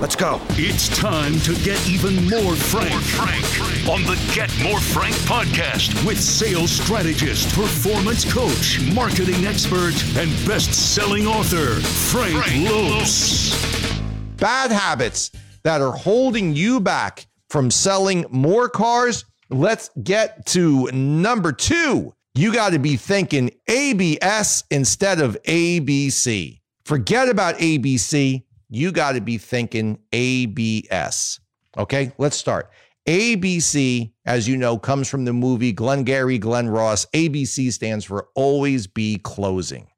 Let's go. It's time to get even more frank, More Frank. on the Get More Frank podcast with sales strategist, performance coach, marketing expert, and best-selling author Frank, Frank Lopes. Bad habits that are holding you back from selling more cars. Let's get to number two. You got to be thinking ABS instead of ABC. Forget about ABC. You got to be thinking ABS. Okay, let's start. ABC, as you know, comes from the movie Glengarry Glen Ross. ABC stands for Always Be Closing.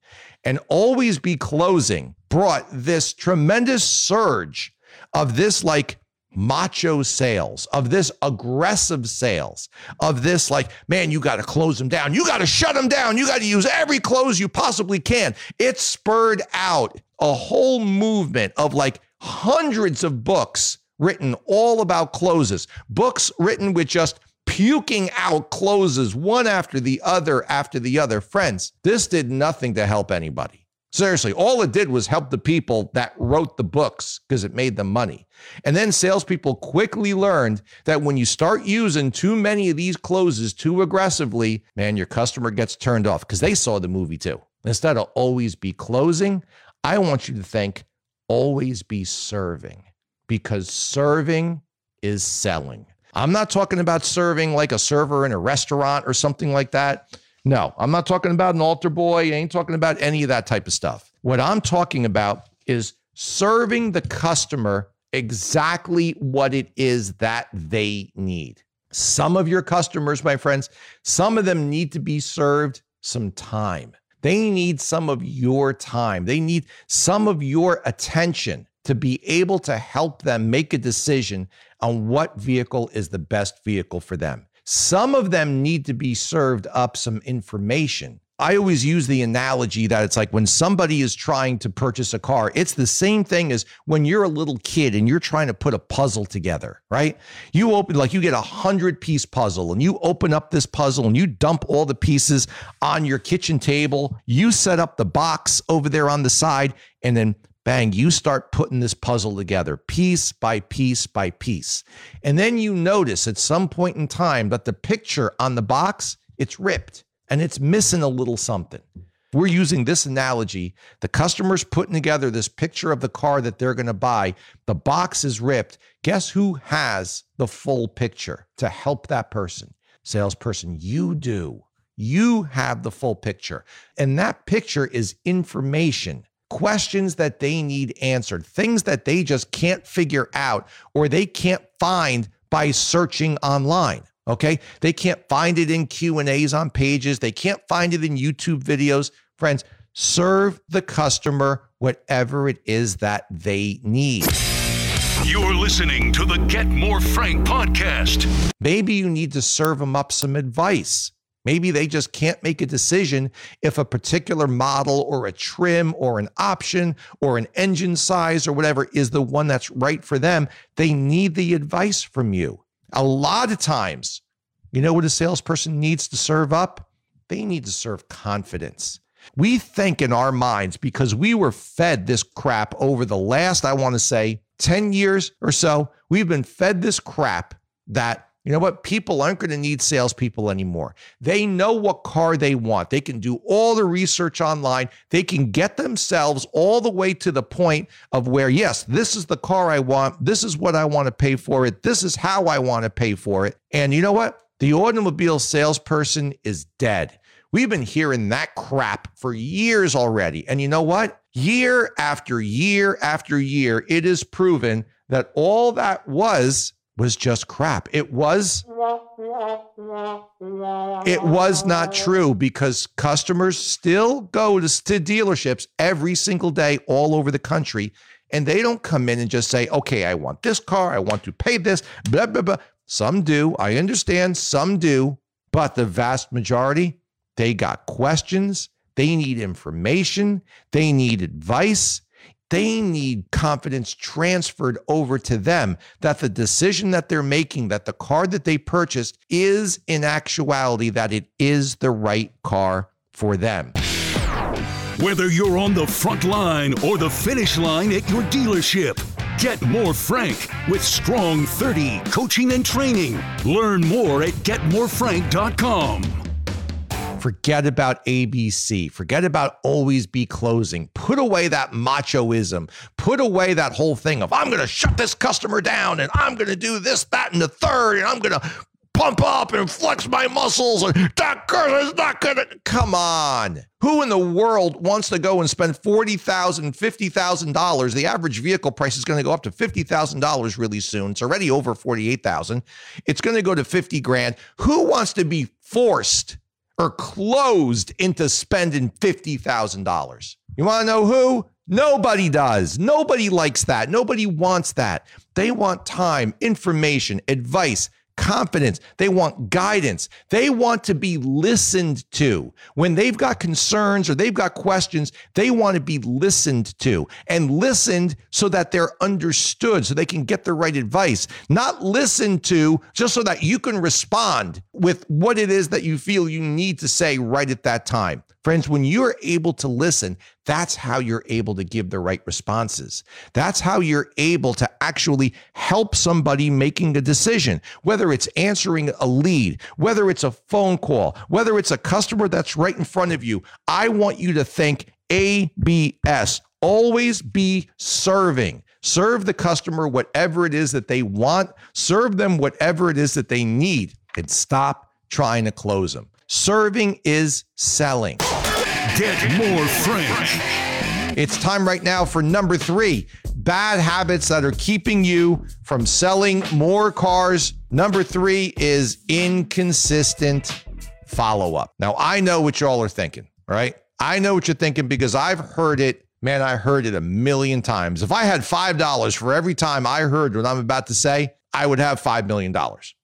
And Always Be Closing brought this tremendous surge of this like macho sales, of this aggressive sales, of this like, man, you got to close them down. You got to shut them down. You got to use every close you possibly can. It spurred out a whole movement of like hundreds of books written all about closes, books written with just puking out closes one after the other after the other. Friends, this did nothing to help anybody. Seriously, all it did was help the people that wrote the books because it made them money. And then salespeople quickly learned that when you start using too many of these closes too aggressively, man, your customer gets turned off because they saw the movie too. Instead of always be closing, I want you to think always be serving because serving is selling. I'm not talking about serving like a server in a restaurant or something like that. No, I'm not talking about an altar boy. I ain't talking about any of that type of stuff. What I'm talking about is serving the customer exactly what it is that they need. Some of your customers, my friends, some of them need to be served some time. They need some of your time. They need some of your attention to be able to help them make a decision on what vehicle is the best vehicle for them. Some of them need to be served up some information. I always use the analogy that it's like when somebody is trying to purchase a car, it's the same thing as when you're a little kid and you're trying to put a puzzle together, right? You open, like, you get a hundred piece puzzle and you open up this puzzle and you dump all the pieces on your kitchen table. You set up the box over there on the side, and then bang, you start putting this puzzle together piece by piece by piece. And then you notice at some point in time that the picture on the box, it's ripped and it's missing a little something. We're using this analogy. The customer's putting together this picture of the car that they're going to buy. The box is ripped. Guess who has the full picture to help that person? Salesperson, you do. You have the full picture. And that picture is information questions that they need answered, things that they just can't figure out or they can't find by searching online. Okay? They can't find it in Q&As on pages, they can't find it in YouTube videos. Friends, serve the customer whatever it is that they need. You're listening to the Get More Frank podcast. Maybe you need to serve them up some advice. Maybe they just can't make a decision if a particular model or a trim or an option or an engine size or whatever is the one that's right for them. They need the advice from you. A lot of times, you know what a salesperson needs to serve up? They need to serve confidence. We think in our minds because we were fed this crap over the last, I want to say, 10 years or so. We've been fed this crap that you know what? People aren't going to need salespeople anymore. They know what car they want. They can do all the research online. They can get themselves all the way to the point of where, yes, this is the car I want. This is what I want to pay for it. This is how I want to pay for it. And you know what? The automobile salesperson is dead. We've been hearing that crap for years already. And you know what? Year after year after year, it is proven that all that was was just crap. It was it was not true because customers still go to, to dealerships every single day all over the country and they don't come in and just say, "Okay, I want this car, I want to pay this." Blah blah blah. Some do. I understand some do, but the vast majority, they got questions, they need information, they need advice, they need confidence transferred over to them that the decision that they're making, that the car that they purchased is in actuality that it is the right car for them. Whether you're on the front line or the finish line at your dealership, Get more Frank with Strong 30 coaching and training. Learn more at getmorefrank.com. Forget about ABC. Forget about always be closing. Put away that machoism. Put away that whole thing of I'm going to shut this customer down and I'm going to do this, that, and the third, and I'm going to pump up and flex my muscles. And that girl is not going to. Come on. Who in the world wants to go and spend $40,000, $50,000? The average vehicle price is going to go up to $50,000 really soon. It's already over 48,000. It's going to go to 50 grand. Who wants to be forced or closed into spending $50,000? You want to know who? Nobody does. Nobody likes that. Nobody wants that. They want time, information, advice confidence. They want guidance. They want to be listened to. When they've got concerns or they've got questions, they want to be listened to and listened so that they're understood, so they can get the right advice, not listened to just so that you can respond with what it is that you feel you need to say right at that time. Friends, when you're able to listen, that's how you're able to give the right responses. That's how you're able to actually help somebody making a decision, whether it's answering a lead, whether it's a phone call, whether it's a customer that's right in front of you. I want you to think ABS. Always be serving. Serve the customer whatever it is that they want, serve them whatever it is that they need, and stop trying to close them. Serving is selling. Get more Frank. It's time right now for number three bad habits that are keeping you from selling more cars. Number three is inconsistent follow up. Now, I know what y'all are thinking, right? I know what you're thinking because I've heard it. Man, I heard it a million times. If I had $5 for every time I heard what I'm about to say, I would have $5 million.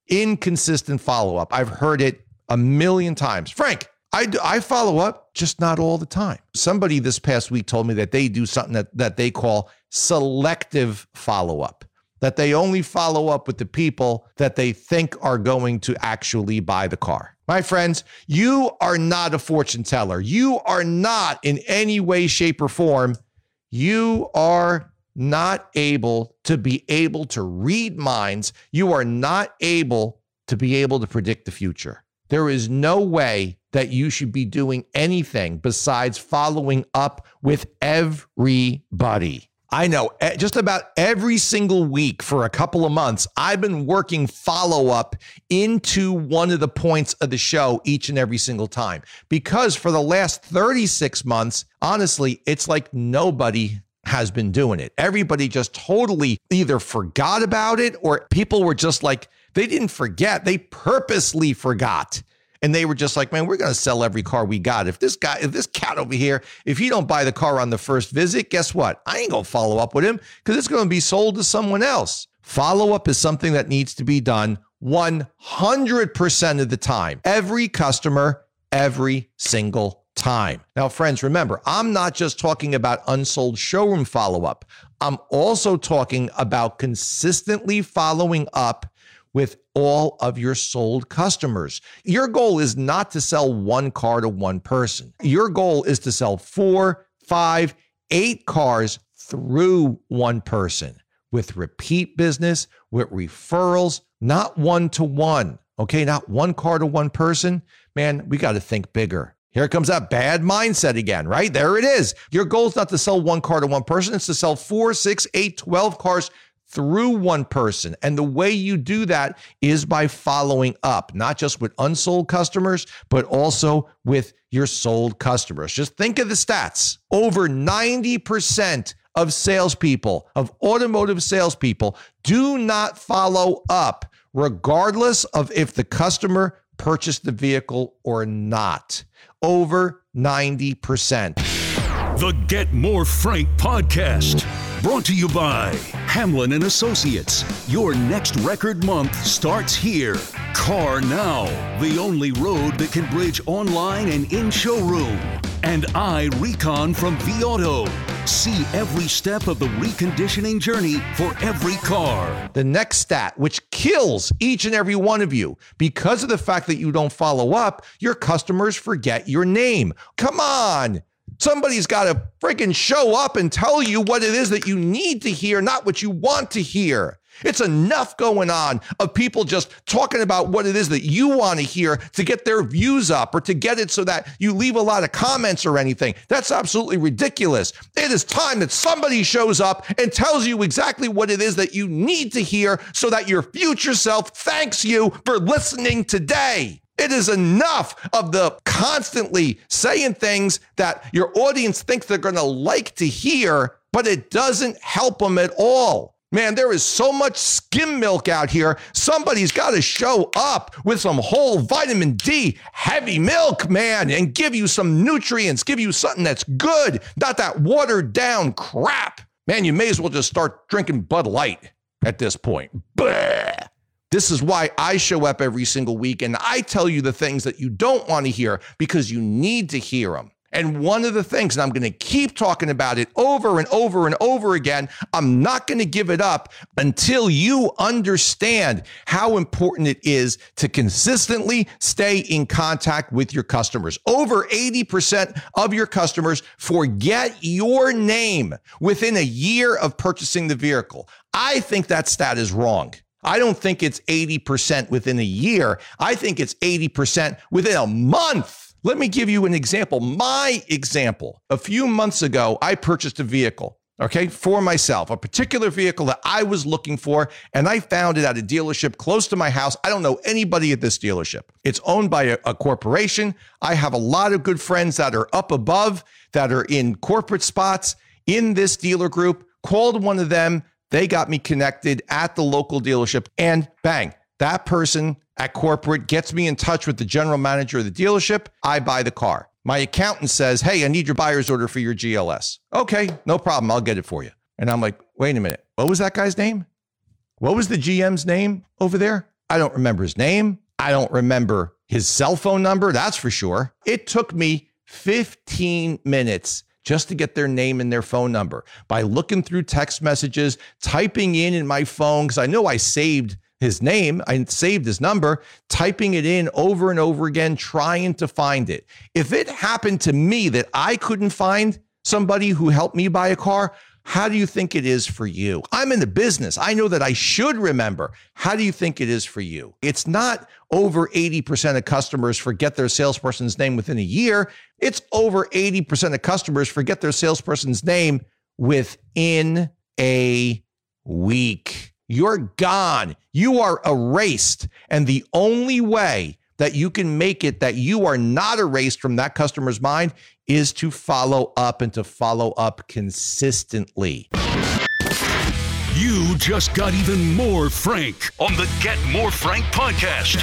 Inconsistent follow up. I've heard it a million times. Frank, I, do, I follow up, just not all the time. Somebody this past week told me that they do something that, that they call selective follow up, that they only follow up with the people that they think are going to actually buy the car. My friends, you are not a fortune teller. You are not in any way, shape, or form. You are not able to be able to read minds. You are not able to be able to predict the future. There is no way that you should be doing anything besides following up with everybody. I know just about every single week for a couple of months, I've been working follow up into one of the points of the show each and every single time. Because for the last 36 months, honestly, it's like nobody has been doing it. Everybody just totally either forgot about it or people were just like, they didn't forget, they purposely forgot. And they were just like, man, we're going to sell every car we got. If this guy, if this cat over here, if he don't buy the car on the first visit, guess what? I ain't going to follow up with him because it's going to be sold to someone else. Follow up is something that needs to be done 100% of the time. Every customer, every single time. Now, friends, remember, I'm not just talking about unsold showroom follow up. I'm also talking about consistently following up with all of your sold customers. Your goal is not to sell one car to one person. Your goal is to sell four, five, eight cars through one person with repeat business, with referrals, not one to one. Okay, not one car to one person. Man, we got to think bigger. Here comes that bad mindset again, right? There it is. Your goal is not to sell one car to one person, it's to sell four, six, eight, 12 cars through one person. And the way you do that is by following up, not just with unsold customers, but also with your sold customers. Just think of the stats. Over 90% of salespeople, of automotive salespeople, do not follow up, regardless of if the customer purchased the vehicle or not. Over 90%. The Get More Frank podcast. Brought to you by Hamlin and Associates. Your next record month starts here. CarNow, the only road that can bridge online and in showroom. And iRecon from vAuto. See every step of the reconditioning journey for every car. The next stat, which kills each and every one of you because of the fact that you don't follow up, your customers forget your name. Come on. Somebody's got to freaking show up and tell you what it is that you need to hear, not what you want to hear. It's enough going on of people just talking about what it is that you want to hear to get their views up or to get it so that you leave a lot of comments or anything. That's absolutely ridiculous. It is time that somebody shows up and tells you exactly what it is that you need to hear so that your future self thanks you for listening today. It is enough of the constantly saying things that your audience thinks they're going to like to hear, but it doesn't help them at all. Man, there is so much skim milk out here. Somebody's got to show up with some whole vitamin D, heavy milk, man, and give you some nutrients, give you something that's good, not that watered down crap. Man, you may as well just start drinking Bud Light at this point. Bleh. This is why I show up every single week and I tell you the things that you don't want to hear because you need to hear them. And one of the things, and I'm going to keep talking about it over and over and over again, I'm not going to give it up until you understand how important it is to consistently stay in contact with your customers. Over 80% of your customers forget your name within a year of purchasing the vehicle. I think that stat is wrong. I don't think it's 80% within a year. I think it's 80% within a month. Let me give you an example. My example a few months ago, I purchased a vehicle, okay, for myself, a particular vehicle that I was looking for, and I found it at a dealership close to my house. I don't know anybody at this dealership. It's owned by a, a corporation. I have a lot of good friends that are up above, that are in corporate spots in this dealer group. Called one of them. They got me connected at the local dealership, and bang, that person at corporate gets me in touch with the general manager of the dealership. I buy the car. My accountant says, Hey, I need your buyer's order for your GLS. Okay, no problem. I'll get it for you. And I'm like, Wait a minute. What was that guy's name? What was the GM's name over there? I don't remember his name. I don't remember his cell phone number. That's for sure. It took me 15 minutes just to get their name and their phone number by looking through text messages, typing in in my phone, because I know I saved his name, I saved his number, typing it in over and over again, trying to find it. If it happened to me that I couldn't find somebody who helped me buy a car, how do you think it is for you? I'm in the business. I know that I should remember. How do you think it is for you? It's not over 80% of customers forget their salesperson's name within a year. It's over 80% of customers forget their salesperson's name within a week. You're gone. You are erased. And the only way that you can make it that you are not erased from that customer's mind is to follow up and to follow up consistently. You just got even more Frank on the Get More Frank podcast.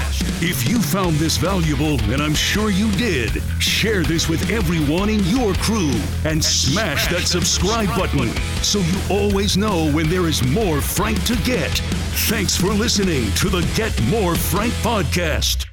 If you found this valuable, and I'm sure you did, share this with everyone in your crew and smash that subscribe button so you always know when there is more Frank to get. Thanks for listening to the Get More Frank podcast.